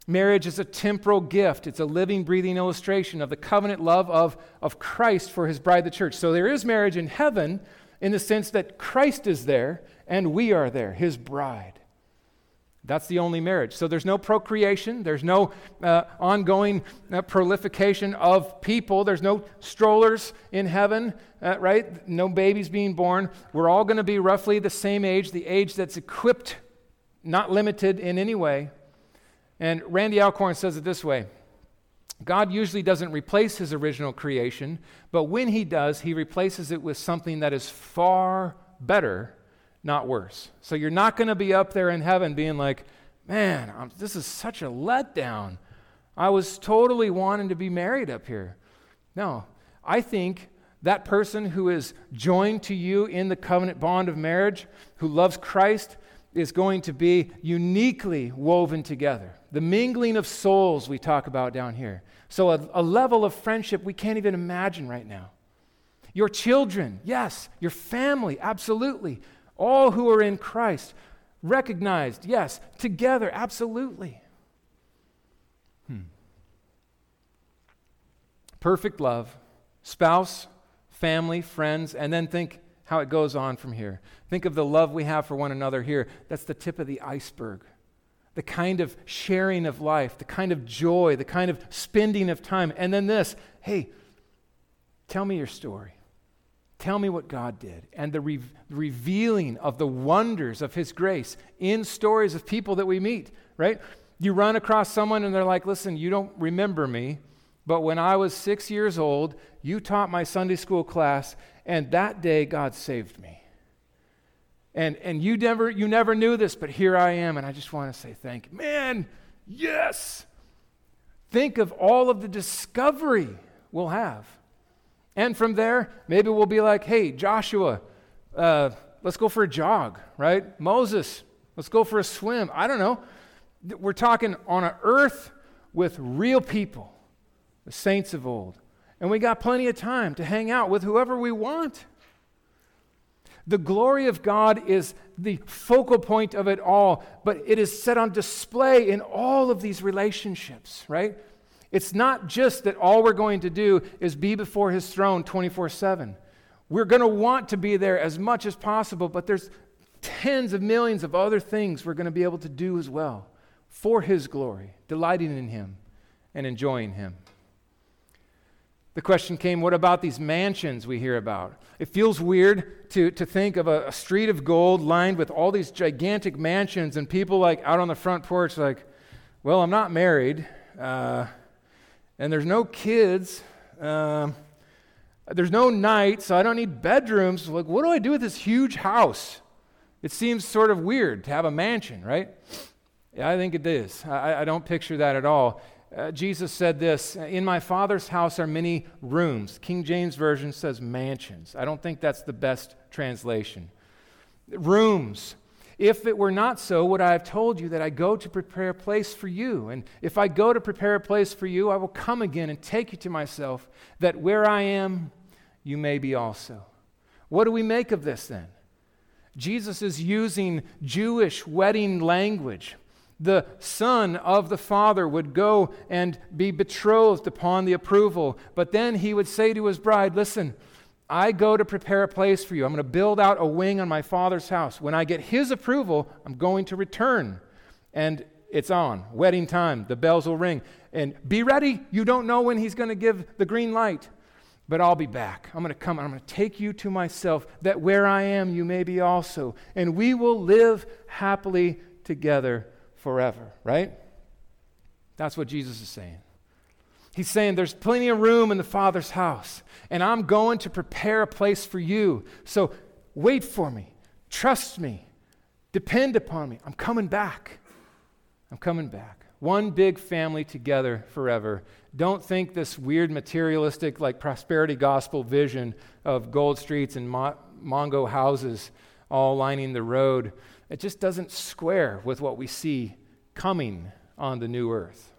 Marriage is a temporal gift. It's a living, breathing illustration of the covenant love of, of Christ for his bride, the church. So there is marriage in heaven, in the sense that Christ is there and we are there, his bride. That's the only marriage. So there's no procreation, there's no uh, ongoing uh, prolification of people, there's no strollers in heaven, uh, right? No babies being born. We're all going to be roughly the same age, the age that's equipped, not limited in any way. And Randy Alcorn says it this way God usually doesn't replace his original creation, but when he does, he replaces it with something that is far better, not worse. So you're not going to be up there in heaven being like, man, I'm, this is such a letdown. I was totally wanting to be married up here. No, I think that person who is joined to you in the covenant bond of marriage, who loves Christ, is going to be uniquely woven together. The mingling of souls we talk about down here. So, a, a, level of friendship we can't even imagine right now. Your children, yes. Your family, absolutely. All who are in Christ, recognized, yes. Together, absolutely. Hmm. Perfect love, spouse, family, friends, and then think how it goes on from here. Think of the love we have for one another here. That's the tip of the iceberg. The kind of sharing of life, the kind of joy, the kind of spending of time. And then this hey, tell me your story. Tell me what God did. And the re- revealing of the wonders of His grace in stories of people that we meet, right? You run across someone and they're like, listen, you don't remember me, but when I was six years old, you taught my Sunday school class, and that day God saved me. And, and you, never, you never knew this, but here I am, and I just want to say thank you. Man, yes! Think of all of the discovery we'll have. And from there, maybe we'll be like, hey, Joshua, uh, let's go for a jog, right? Moses, let's go for a swim. I don't know. We're talking on an earth with real people, the saints of old. And we got plenty of time to hang out with whoever we want. The glory of God is the focal point of it all, but it is set on display in all of these relationships, right? It's not just that all we're going to do is be before his throne 24 7. We're going to want to be there as much as possible, but there's tens of millions of other things we're going to be able to do as well for his glory, delighting in him and enjoying him. The question came what about these mansions we hear about? It feels weird to, to think of a, a, street of gold lined with all these gigantic mansions and people like out on the front porch, like, well, I'm not married, uh, and there's no kids. Uh, there's no night, so I don't need bedrooms. Like, what do I do with this huge house? It seems sort of weird to have a mansion, right? Yeah, I think it is. I, I don't picture that at all. Uh, Jesus said this In my Father's house are many rooms. King James Version says mansions. I don't think that's the best translation. Rooms. If it were not so, would I have told you that I go to prepare a place for you? And if I go to prepare a place for you, I will come again and take you to myself, that where I am, you may be also. What do we make of this then? Jesus is using Jewish wedding language the son of the father would go and be betrothed upon the approval. But then he would say to his bride, Listen, I go to prepare a place for you. I'm going to build out a wing on my father's house. When I get his approval, I'm going to return. And it's on. Wedding time. The bells will ring. And be ready. You don't know when he's going to give the green light. But I'll be back. I'm going to come. I'm going to take you to myself, that where I am, you may be also. And we will live happily together forever, right? That's what Jesus is saying. He's saying there's plenty of room in the Father's house, and I'm going to prepare a place for you. So wait for me, trust me, depend upon me. I'm coming back. I'm coming back. One big family together forever. Don't think this weird materialistic, like prosperity gospel vision of gold streets and mo- Mongo houses all lining the road it just doesn't square with what we see coming on the new earth.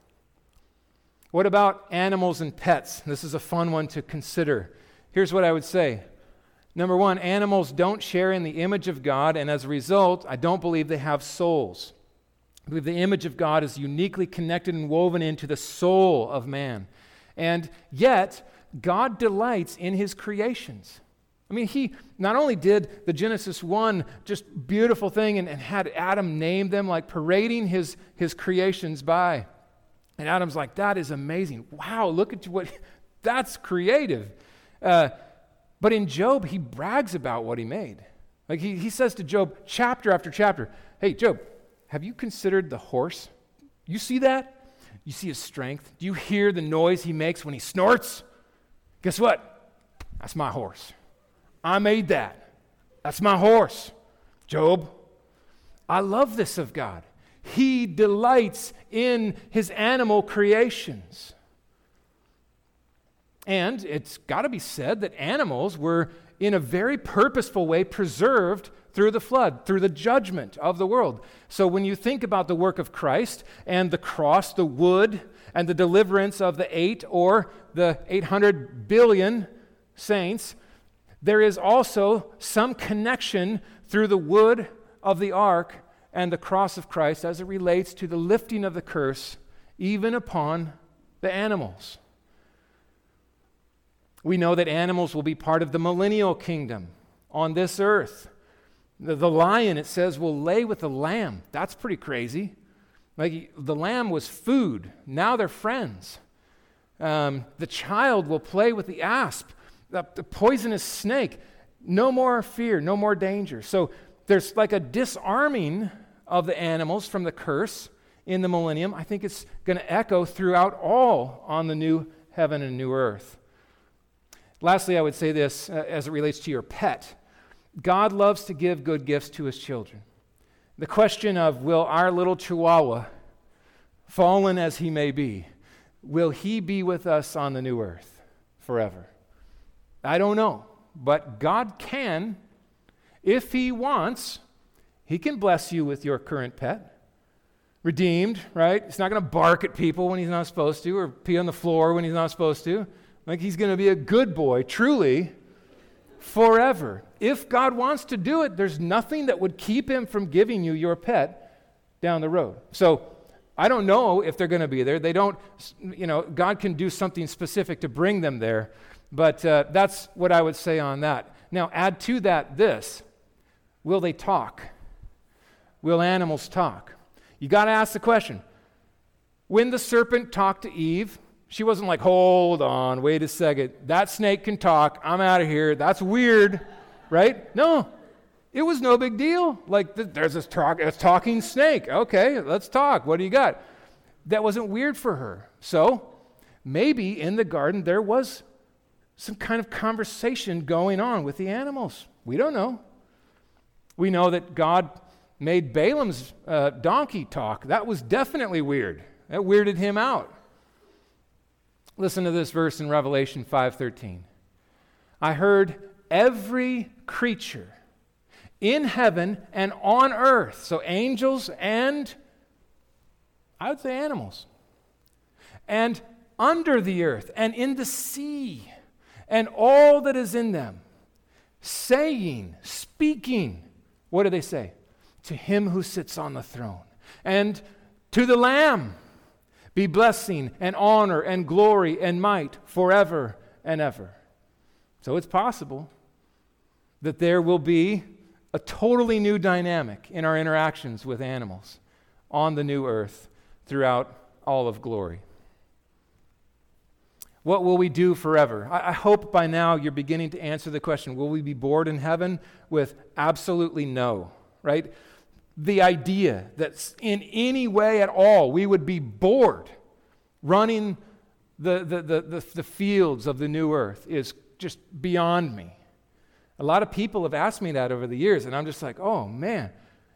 What about animals and pets? This is a fun one to consider. Here's what I would say. Number one, animals don't share in the image of God, and as a result, I don't believe they have souls. I believe the image of God is uniquely connected and woven into the soul of man. And yet, God delights in his creations. I mean, he not only did the Genesis 1 just beautiful thing and, and, had Adam name them, like parading his, his creations by. And Adam's like, that is amazing. Wow, look at what, [LAUGHS] that's creative. Uh, but in Job, he brags about what he made. Like he, he says to Job, chapter after chapter, hey, Job, have you considered the horse? You see that? You see his strength? Do you hear the noise he makes when he snorts? Guess what? That's my horse. I made that. That's my horse. Job, I love this of God. He delights in his animal creations. And it's got to be said that animals were, in a very purposeful way, preserved through the flood, through the judgment of the world. So when you think about the work of Christ and the cross, the wood, and the deliverance of the eight or the 800 billion saints, there is also some connection through the wood of the ark and the cross of Christ as it relates to the lifting of the curse even upon the animals. We know that animals will be part of the millennial kingdom on this earth. The, the lion, it says, will lay with the lamb. That's pretty crazy. Like the lamb was food, now they're friends. Um, the child will play with the asp, the, the poisonous snake. No more fear, no more danger. So there's like a disarming of the animals from the curse in the millennium. I think it's going to echo throughout all on the new heaven and new earth. Lastly, I would say this uh, as it relates to your pet God loves to give good gifts to his children. The question of will our little chihuahua, fallen as he may be, will he be with us on the new earth forever? I don't know, but God can, if he wants, he can bless you with your current pet. Redeemed, right? He's not going to bark at people when he's not supposed to or pee on the floor when he's not supposed to. Like he's going to be a good boy, truly, forever. If God wants to do it, there's nothing that would keep him from giving you your pet down the road. So I don't know if they're going to be there. They don't, you know, God can do something specific to bring them there. But uh, that's what I would say on that. Now, add to that this will they talk? Will animals talk? You got to ask the question. When the serpent talked to Eve, she wasn't like, hold on, wait a second. That snake can talk. I'm out of here. That's weird, right? No, it was no big deal. Like, there's this, talk, this talking snake. Okay, let's talk. What do you got? That wasn't weird for her. So, maybe in the garden there was some kind of conversation going on with the animals. We don't know. We know that God made Balaam's uh, donkey talk. That was definitely weird. That weirded him out. Listen to this verse in Revelation 5:13. I heard every creature in heaven and on earth, so angels and I would say animals. And under the earth and in the sea and all that is in them, saying, speaking, what do they say? To him who sits on the throne and to the Lamb be blessing and honor and glory and might forever and ever. So it's possible that there will be a totally new dynamic in our interactions with animals on the new earth throughout all of glory. What will we do forever? I, I, hope by now you're beginning to answer the question will we be bored in heaven? With absolutely no, right? The idea that in any way at all we would be bored running the, the, the, the, the fields of the new earth is just beyond me. A lot of people have asked me that over the years, and I'm just like, oh man,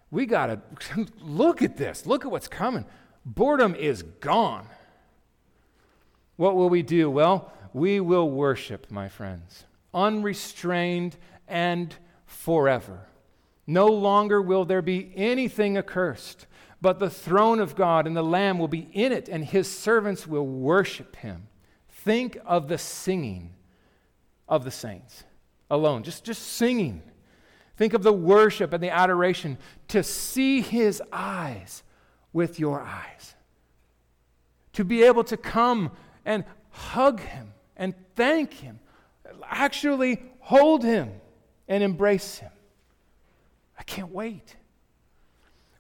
we got to [LAUGHS] look at this. Look at what's coming. Boredom is gone. What will we do? Well, we will worship, my friends, unrestrained and forever. No longer will there be anything accursed, but the throne of God and the Lamb will be in it, and his servants will worship him. Think of the singing of the saints alone, just, just singing. Think of the worship and the adoration to see his eyes with your eyes, to be able to come and hug him and thank him, actually hold him and embrace him. I can't wait.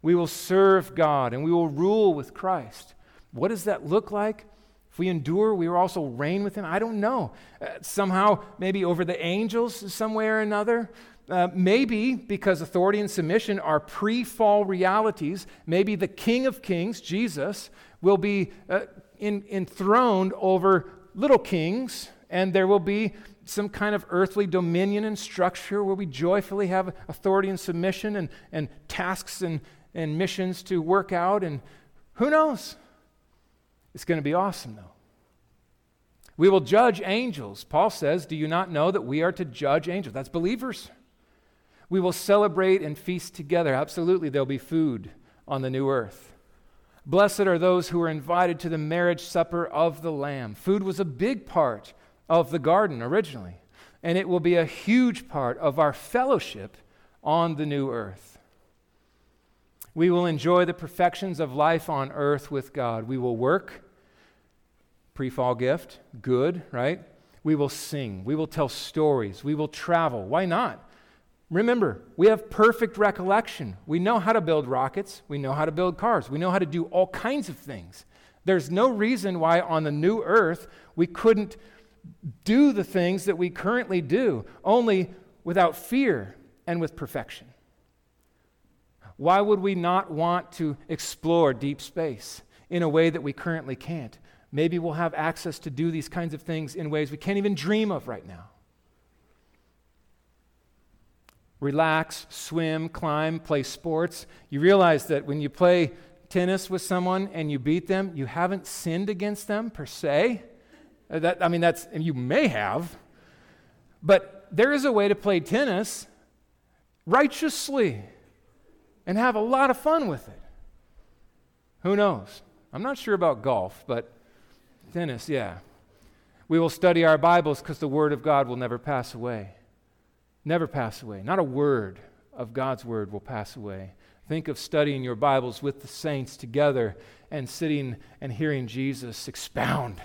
We will serve God and we will rule with Christ. What does that look like? If we endure, we will also reign with him. I don't know. Uh, somehow, maybe over the angels, some way or another. Uh, maybe because authority and submission are pre fall realities, maybe the King of Kings, Jesus, will be uh, in, enthroned over little kings, and there will be some kind of earthly dominion and structure where we joyfully have authority and submission and, and tasks and, and missions to work out. And who knows? It's going to be awesome, though. We will judge angels. Paul says, Do you not know that we are to judge angels? That's believers. We will celebrate and feast together. Absolutely, there'll be food on the new earth. Blessed are those who are invited to the marriage supper of the Lamb. Food was a big part of the garden originally, and it will be a huge part of our fellowship on the new earth. We will enjoy the perfections of life on earth with God. We will work, pre fall gift, good, right? We will sing. We will tell stories. We will travel. Why not? Remember, we have perfect recollection. We know how to build rockets. We know how to build cars. We know how to do all kinds of things. There's no reason why on the new earth we couldn't do the things that we currently do, only without fear and with perfection. Why would we not want to explore deep space in a way that we currently can't? Maybe we'll have access to do these kinds of things in ways we can't even dream of right now. Relax, swim, climb, play sports. You realize that when you play tennis with someone and you beat them, you haven't sinned against them per se. Uh, that, I mean, that's, and you may have, but there is a way to play tennis righteously and have a lot of fun with it. Who knows? I'm not sure about golf, but tennis, yeah. We will study our Bibles because the Word of God will never pass away. Never pass away. Not a word of God's Word will pass away. Think of studying your Bibles with the saints together and sitting and hearing Jesus expound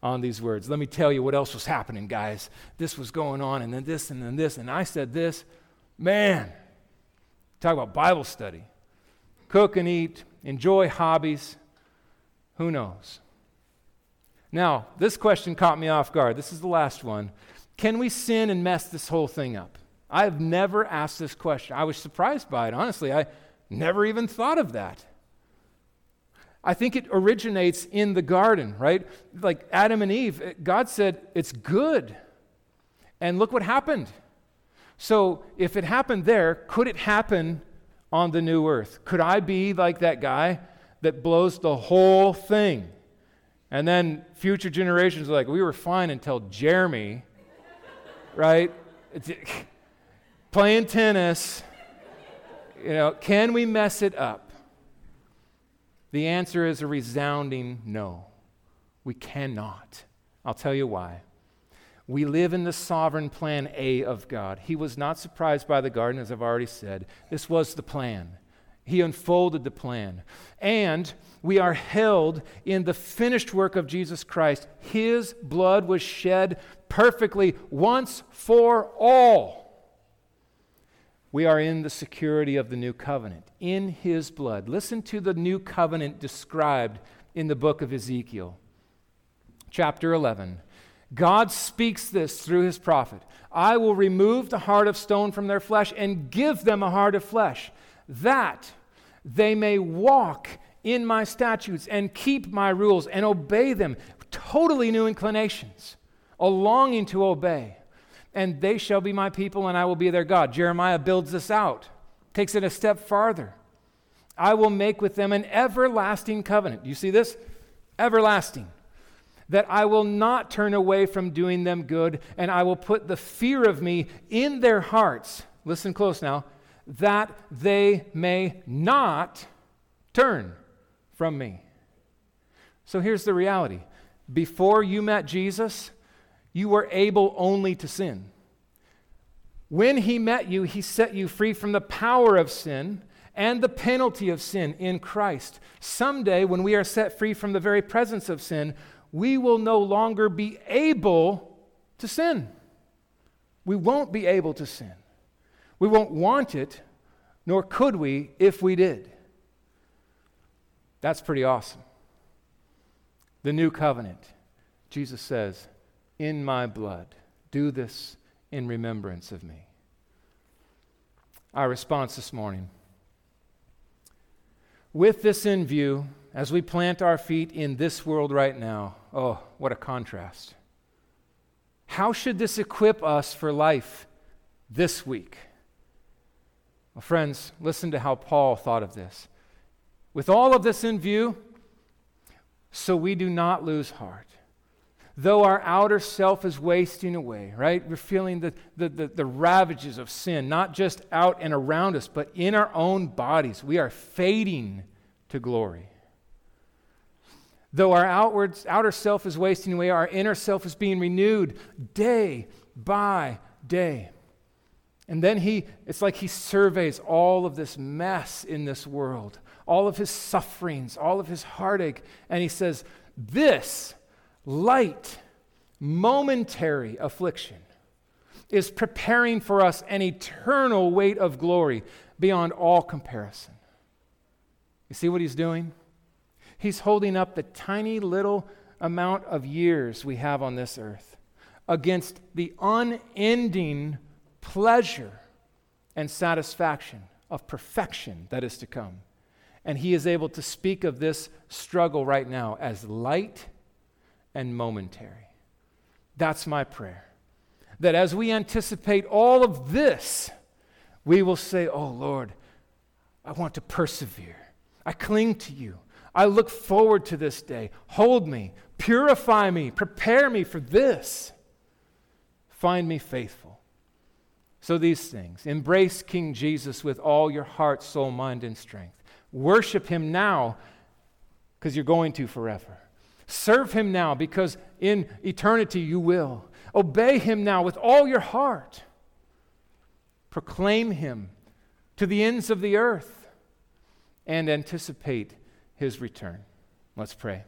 on these words. Let me tell you what else was happening, guys. This was going on, and then this, and then this, and I said this. Man, talk about Bible study. Cook and eat, enjoy hobbies. Who knows? Now, this question caught me off guard. This is the last one. Can we sin and mess this whole thing up? I have never asked this question. I was surprised by it, honestly. I never even thought of that. I think it originates in the garden, right? Like Adam and Eve, eh, God said, it's good. And look what happened. So, if it happened there, could it happen on the new earth? Could I be like that guy that blows the whole thing? And then future generations are like, we were fine until Jeremy, right? [LAUGHS] Playing tennis you know, can we mess it up? The answer is a resounding no. We cannot. I'll tell you why. We live in the sovereign plan A of God. He was not surprised by the garden, as I've already said. This was the plan. He unfolded the plan. And we are held in the finished work of Jesus Christ. His blood was shed perfectly once for all we are in the security of the new covenant, in his blood. Listen to the new covenant described in the book of Ezekiel, chapter 11. God speaks this through his prophet I will remove the heart of stone from their flesh and give them a heart of flesh, that they may walk in my statutes and keep my rules and obey them. Totally new inclinations, a longing to obey and they shall be my people, and I will be their God. Jeremiah builds this out, takes it a step farther. I will make with them an everlasting covenant. Do you see this? Everlasting. That I will not turn away from doing them good, and I will put the fear of me in their hearts. Listen close now. That they may not turn from me. So here's the reality. Before you met Jesus, you were able only to sin. When he met you, he set you free from the power of sin and the penalty of sin in Christ. Someday, when we are set free from the very presence of sin, we will no longer be able to sin. We won't be able to sin. We won't want it, nor could we if we did. That's pretty awesome. The new covenant. Jesus says, in my blood. Do this in remembrance of me. Our response this morning. With this in view, as we plant our feet in this world right now, oh, what a contrast. How should this equip us for life this week? Well, friends, listen to how Paul thought of this. With all of this in view, so we do not lose heart though our outer self is wasting away, right? We're feeling the, the, the, the, ravages of sin, not just out and around us, but in our own bodies. We are fading to glory. Though our outward, outer self is wasting away, our inner self is being renewed day by day. And then he, it's like he surveys all of this mess in this world, all of his sufferings, all of his heartache, and he says, This light, momentary affliction is preparing for us an eternal weight of glory beyond all comparison. You see what he's doing? He's holding up the tiny little amount of years we have on this earth against the unending pleasure and satisfaction of perfection that is to come. And he is able to speak of this struggle right now as light and momentary. That's my prayer. That as we anticipate all of this, we will say, Oh Lord, I want to persevere. I cling to you. I look forward to this day. Hold me, purify me, prepare me for this. Find me faithful. So, these things embrace King Jesus with all your heart, soul, mind, and strength. Worship him now because you're going to forever. Serve him now because in eternity you will. Obey him now with all your heart. Proclaim him to the ends of the earth and anticipate his return. Let's pray.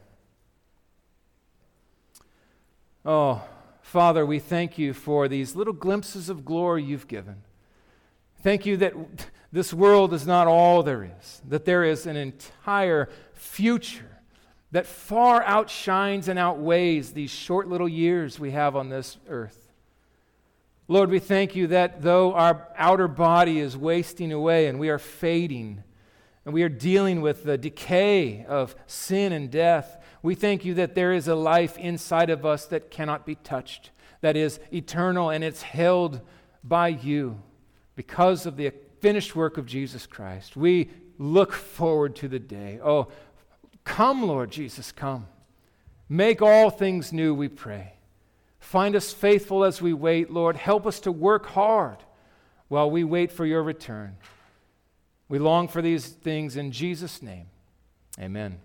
Oh, Father, we thank you for these little glimpses of glory you've given. Thank you that this world is not all there is, that there is an entire future that far outshines and outweighs these short little years we have on this earth. Lord, we thank you that though our outer body is wasting away and we are fading, and we are dealing with the decay of sin and death, we thank you that there is a life inside of us that cannot be touched, that is eternal, and it's held by you because of the finished work of Jesus Christ. We look forward to the day. Oh, come, Lord Jesus, come. Make all things new, we pray. Find us faithful as we wait, Lord. Help us to work hard while we wait for your return. We long for these things in Jesus' name. Amen.